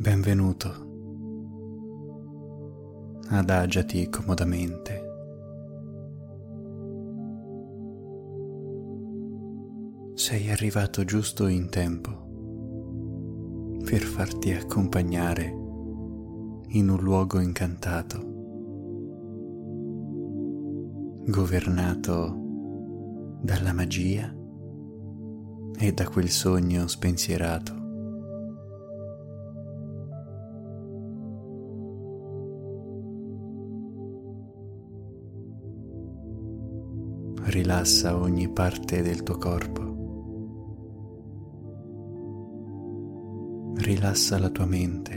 Benvenuto. Adagiati comodamente. Sei arrivato giusto in tempo per farti accompagnare in un luogo incantato, governato dalla magia e da quel sogno spensierato. Rilassa ogni parte del tuo corpo. Rilassa la tua mente.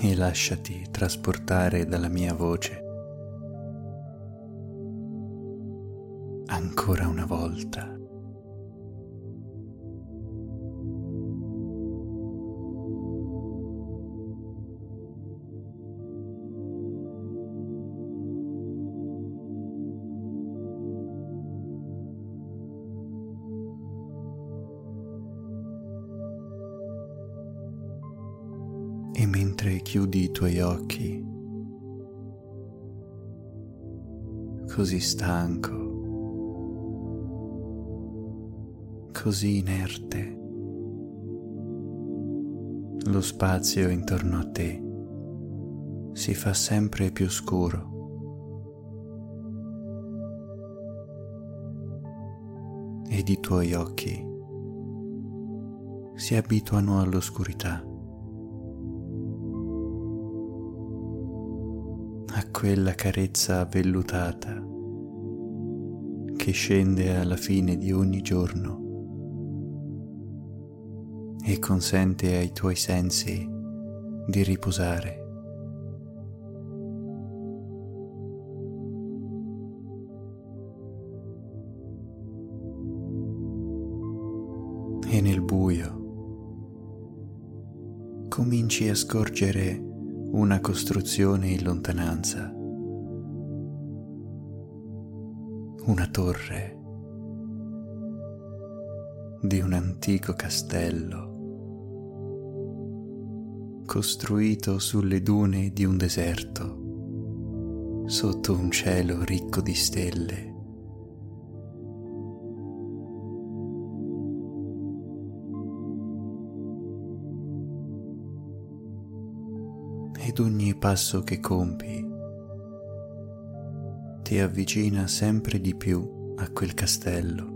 E lasciati trasportare dalla mia voce. Ancora una volta. Mentre chiudi i tuoi occhi, così stanco, così inerte, lo spazio intorno a te si fa sempre più scuro. ed i tuoi occhi si abituano all'oscurità. A quella carezza vellutata che scende alla fine di ogni giorno e consente ai tuoi sensi di riposare. E nel buio cominci a scorgere una costruzione in lontananza, una torre di un antico castello costruito sulle dune di un deserto sotto un cielo ricco di stelle. Ed ogni passo che compi ti avvicina sempre di più a quel castello,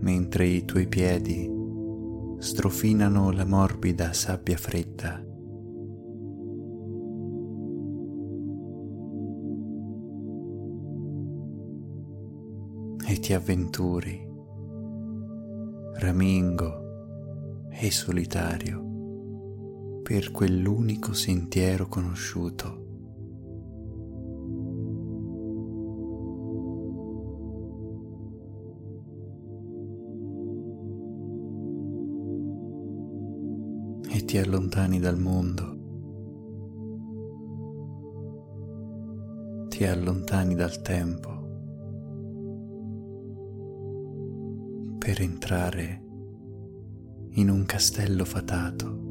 mentre i tuoi piedi strofinano la morbida sabbia fredda. E ti avventuri, ramingo e solitario per quell'unico sentiero conosciuto. E ti allontani dal mondo, ti allontani dal tempo. Per entrare in un castello fatato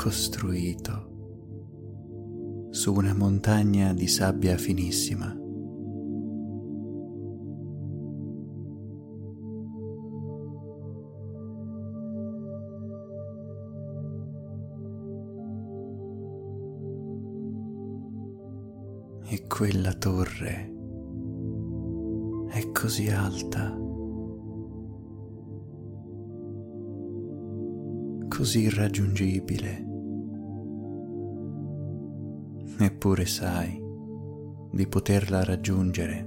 costruito su una montagna di sabbia finissima. E quella torre è così alta così irraggiungibile. Eppure sai di poterla raggiungere.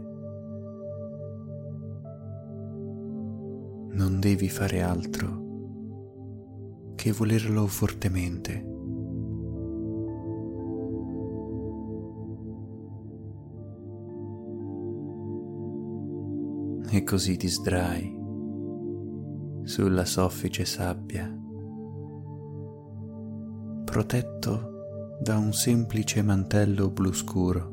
Non devi fare altro che volerlo fortemente. E così ti sdrai sulla soffice sabbia protetto da un semplice mantello blu scuro.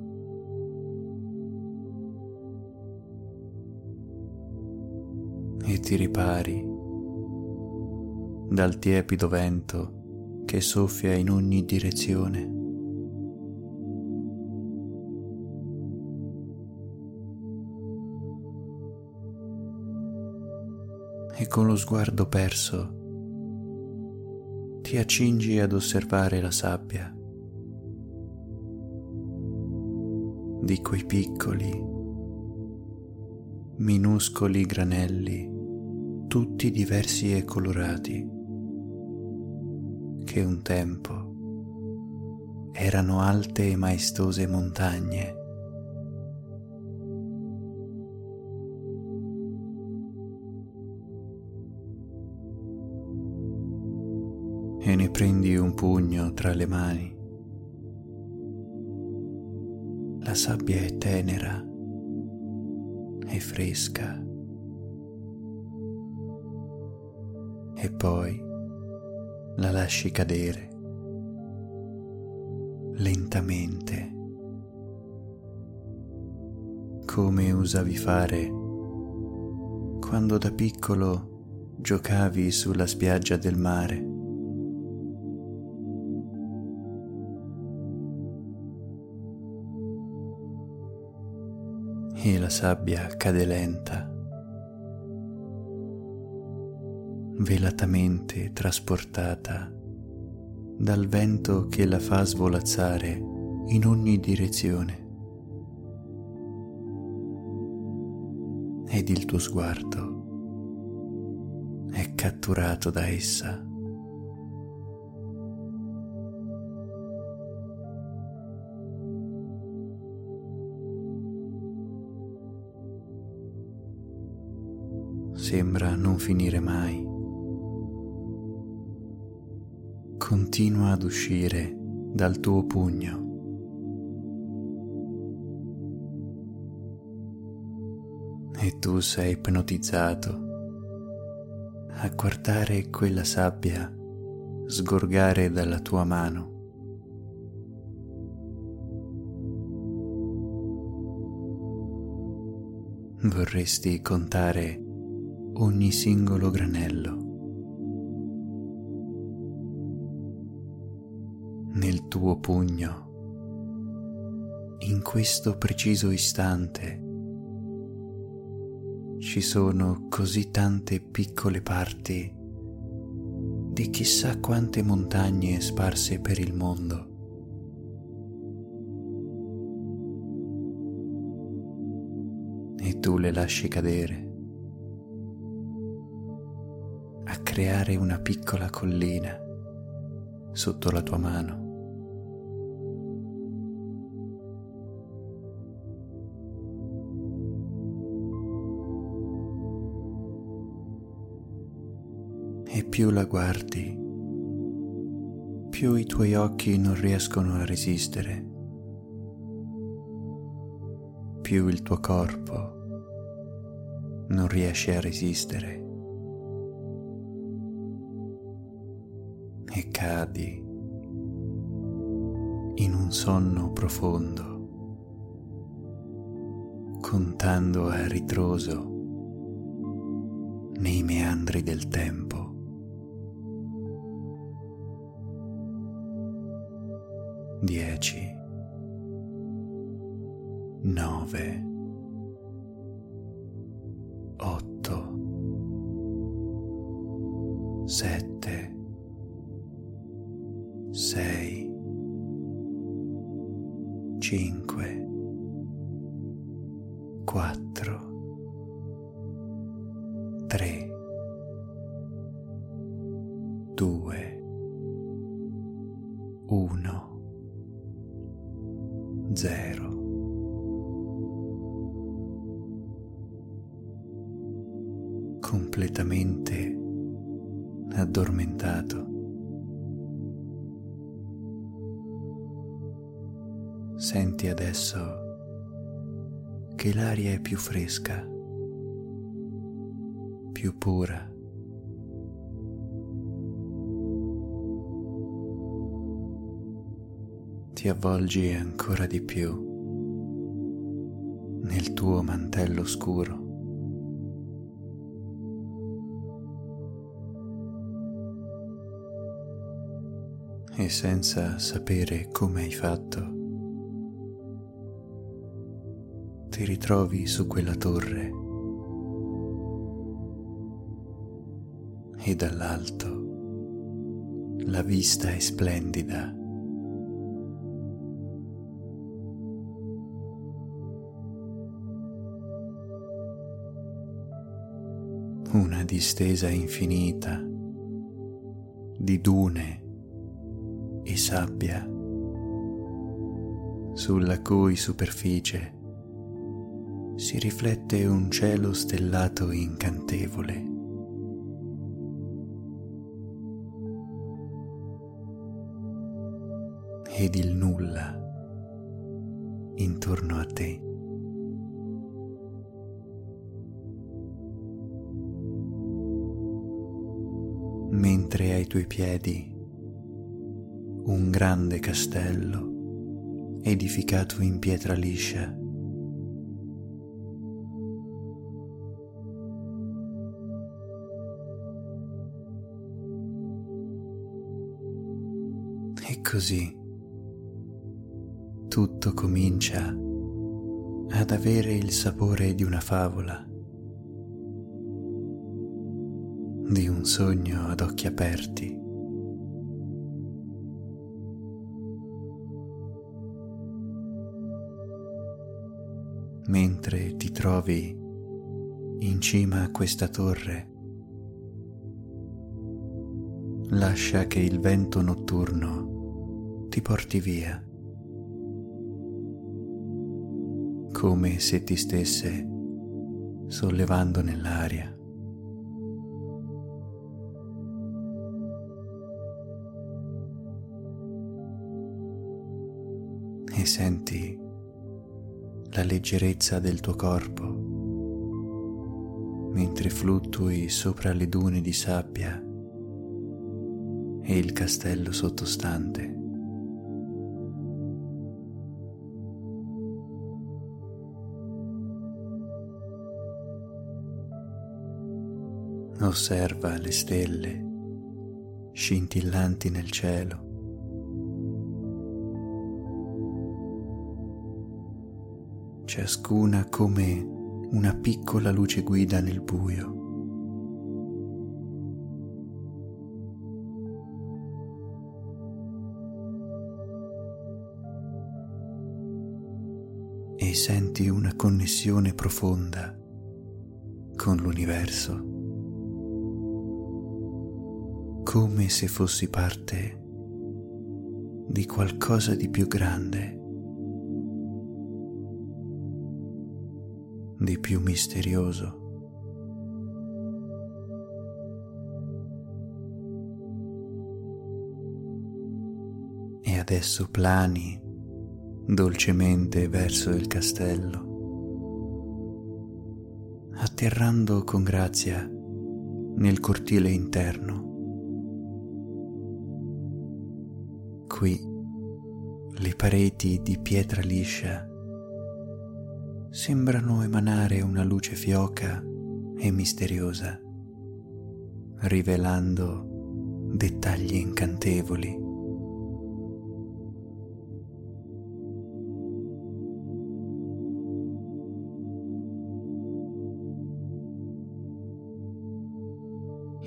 e ti ripari dal tiepido vento che soffia in ogni direzione. E con lo sguardo perso ti accingi ad osservare la sabbia di quei piccoli, minuscoli granelli, tutti diversi e colorati, che un tempo erano alte e maestose montagne. E ne prendi un pugno tra le mani la sabbia è tenera e fresca. E poi la lasci cadere lentamente, come usavi fare quando da piccolo giocavi sulla spiaggia del mare. E la sabbia cade lenta, velatamente trasportata dal vento che la fa svolazzare in ogni direzione. Ed il tuo sguardo è catturato da essa. Sembra non finire mai. Continua ad uscire dal tuo pugno. E tu sei ipnotizzato a guardare quella sabbia sgorgare dalla tua mano. Vorresti contare ogni singolo granello. Nel tuo pugno, in questo preciso istante, ci sono così tante piccole parti di chissà quante montagne sparse per il mondo. E tu le lasci cadere creare una piccola collina sotto la tua mano. E più la guardi, più i tuoi occhi non riescono a resistere, più il tuo corpo non riesce a resistere. E cadi in un sonno profondo, contando a ritroso nei meandri del tempo. Dieci, nove, otto, sette, 6, 5, 4, fresca, più pura. Ti avvolgi ancora di più nel tuo mantello scuro. E senza sapere come hai fatto, ti ritrovi su quella torre e dall'alto la vista è splendida. Una distesa infinita di dune e sabbia sulla cui superficie si riflette un cielo stellato incantevole. Ed il nulla intorno a te. Mentre ai tuoi piedi un grande castello edificato in pietra liscia così tutto comincia ad avere il sapore di una favola, di un sogno ad occhi aperti. Mentre ti trovi in cima a questa torre, lascia che il vento notturno ti porti via, come se ti stesse sollevando nell'aria. E senti la leggerezza del tuo corpo mentre fluttui sopra le dune di sabbia e il castello sottostante. Osserva le stelle scintillanti nel cielo. Ciascuna come una piccola luce guida nel buio. E senti una connessione profonda con l'universo. Come se fossi parte di qualcosa di più grande, di più misterioso. E adesso plani dolcemente verso il castello, atterrando con grazia nel cortile interno. Qui le pareti di pietra liscia sembrano emanare una luce fioca e misteriosa, rivelando dettagli incantevoli.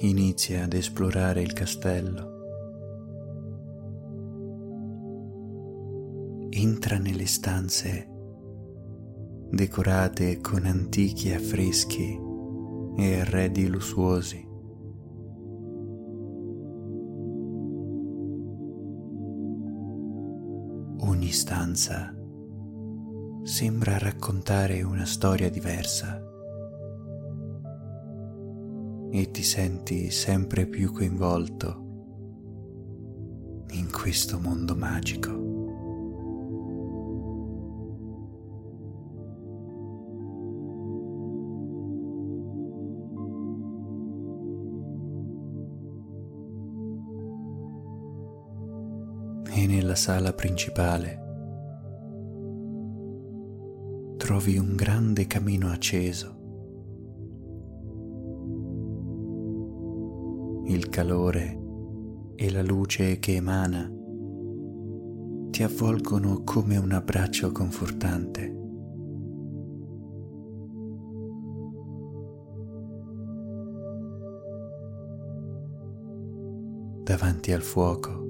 Inizia ad esplorare il castello entra nelle stanze decorate con antichi affreschi e arredi lussuosi. Ogni stanza sembra raccontare una storia diversa e ti senti sempre più coinvolto in questo mondo magico. Sala principale trovi un grande camino acceso. Il calore e la luce che emana ti avvolgono come un abbraccio confortante. Davanti al fuoco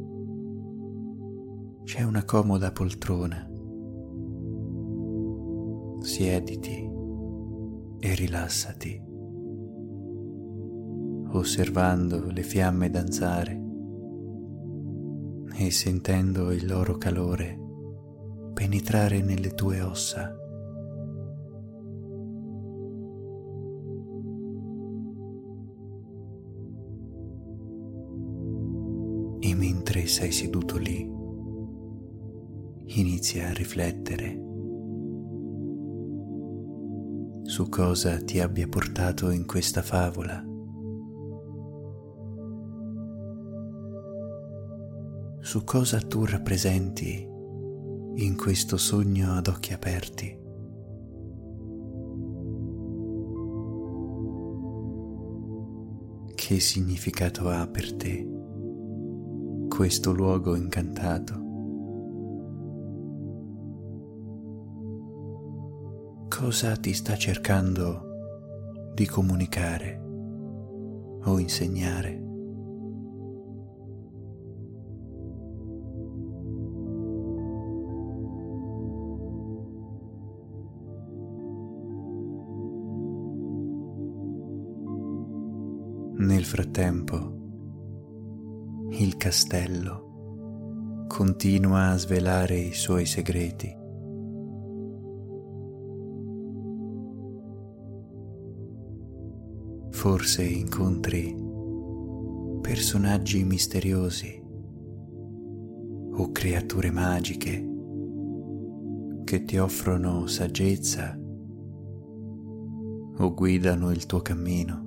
c'è una comoda poltrona. Siediti e rilassati, osservando le fiamme danzare e sentendo il loro calore penetrare nelle tue ossa. E mentre sei seduto lì, inizia a riflettere su cosa ti abbia portato in questa favola. Su cosa tu rappresenti in questo sogno ad occhi aperti. Che significato ha per te questo luogo incantato? Cosa ti sta cercando di comunicare o insegnare? Nel frattempo, il castello continua a svelare i suoi segreti. Forse incontri personaggi misteriosi o creature magiche che ti offrono saggezza o guidano il tuo cammino.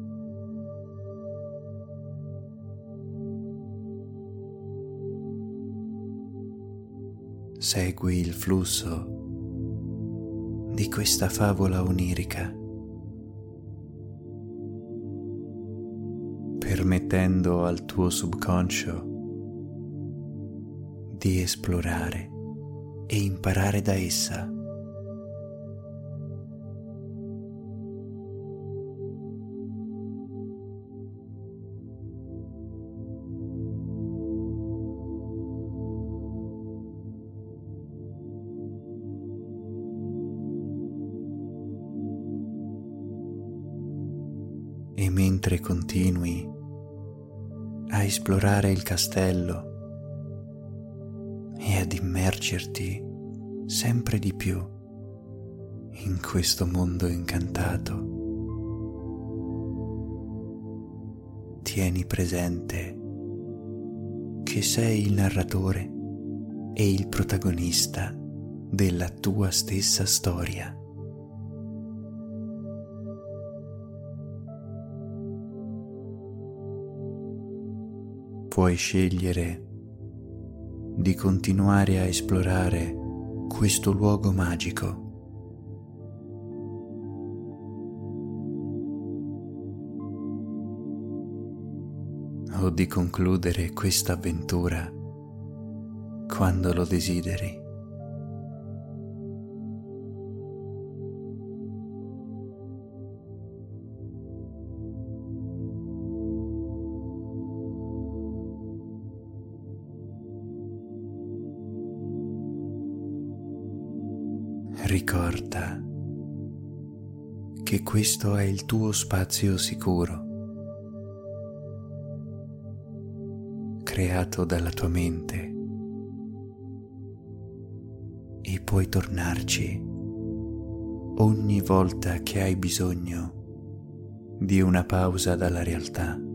segui il flusso di questa favola onirica, permettendo al tuo subconscio di esplorare e imparare da essa. e mentre continui esplorare il castello e ad immergerti sempre di più in questo mondo incantato, tieni presente che sei il narratore e il protagonista della tua stessa storia. Puoi scegliere di continuare a esplorare questo luogo magico. O di concludere questa avventura quando lo desideri. Ricorda che questo è il tuo spazio sicuro, creato dalla tua mente e puoi tornarci ogni volta che hai bisogno di una pausa dalla realtà.